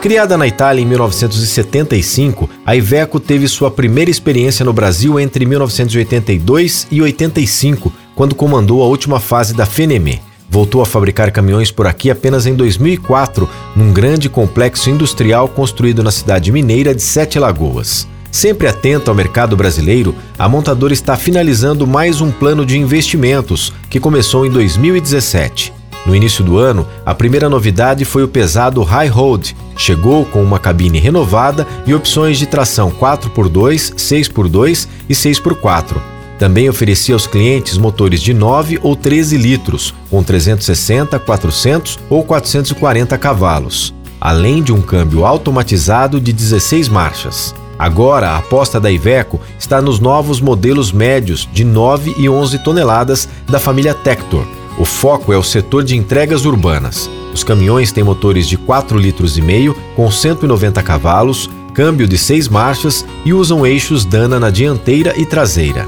Criada na Itália em 1975, a Iveco teve sua primeira experiência no Brasil entre 1982 e 85, quando comandou a última fase da FENEME. Voltou a fabricar caminhões por aqui apenas em 2004, num grande complexo industrial construído na cidade mineira de Sete Lagoas. Sempre atento ao mercado brasileiro, a montadora está finalizando mais um plano de investimentos que começou em 2017. No início do ano, a primeira novidade foi o pesado High Road. Chegou com uma cabine renovada e opções de tração 4x2, 6x2 e 6x4. Também oferecia aos clientes motores de 9 ou 13 litros, com 360, 400 ou 440 cavalos, além de um câmbio automatizado de 16 marchas. Agora, a aposta da Iveco está nos novos modelos médios de 9 e 11 toneladas da família Tector, o foco é o setor de entregas urbanas. Os caminhões têm motores de 4 litros e meio com 190 cavalos, câmbio de 6 marchas e usam eixos Dana na dianteira e traseira.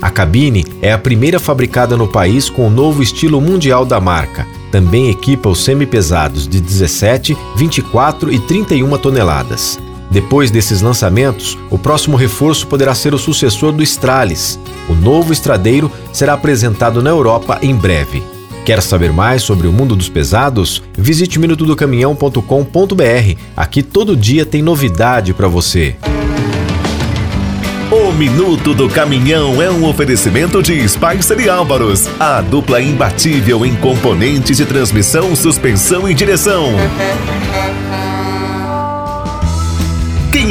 A cabine é a primeira fabricada no país com o novo estilo mundial da marca. Também equipa os semi-pesados de 17, 24 e 31 toneladas. Depois desses lançamentos, o próximo reforço poderá ser o sucessor do Stralis. O novo estradeiro será apresentado na Europa em breve. Quer saber mais sobre o mundo dos pesados? Visite minutodocaminhão.com.br. Aqui todo dia tem novidade para você. O Minuto do Caminhão é um oferecimento de Spicer e Álvaros, a dupla imbatível em componentes de transmissão, suspensão e direção.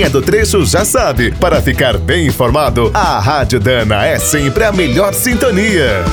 É do trecho já sabe. Para ficar bem informado, a Rádio Dana é sempre a melhor sintonia.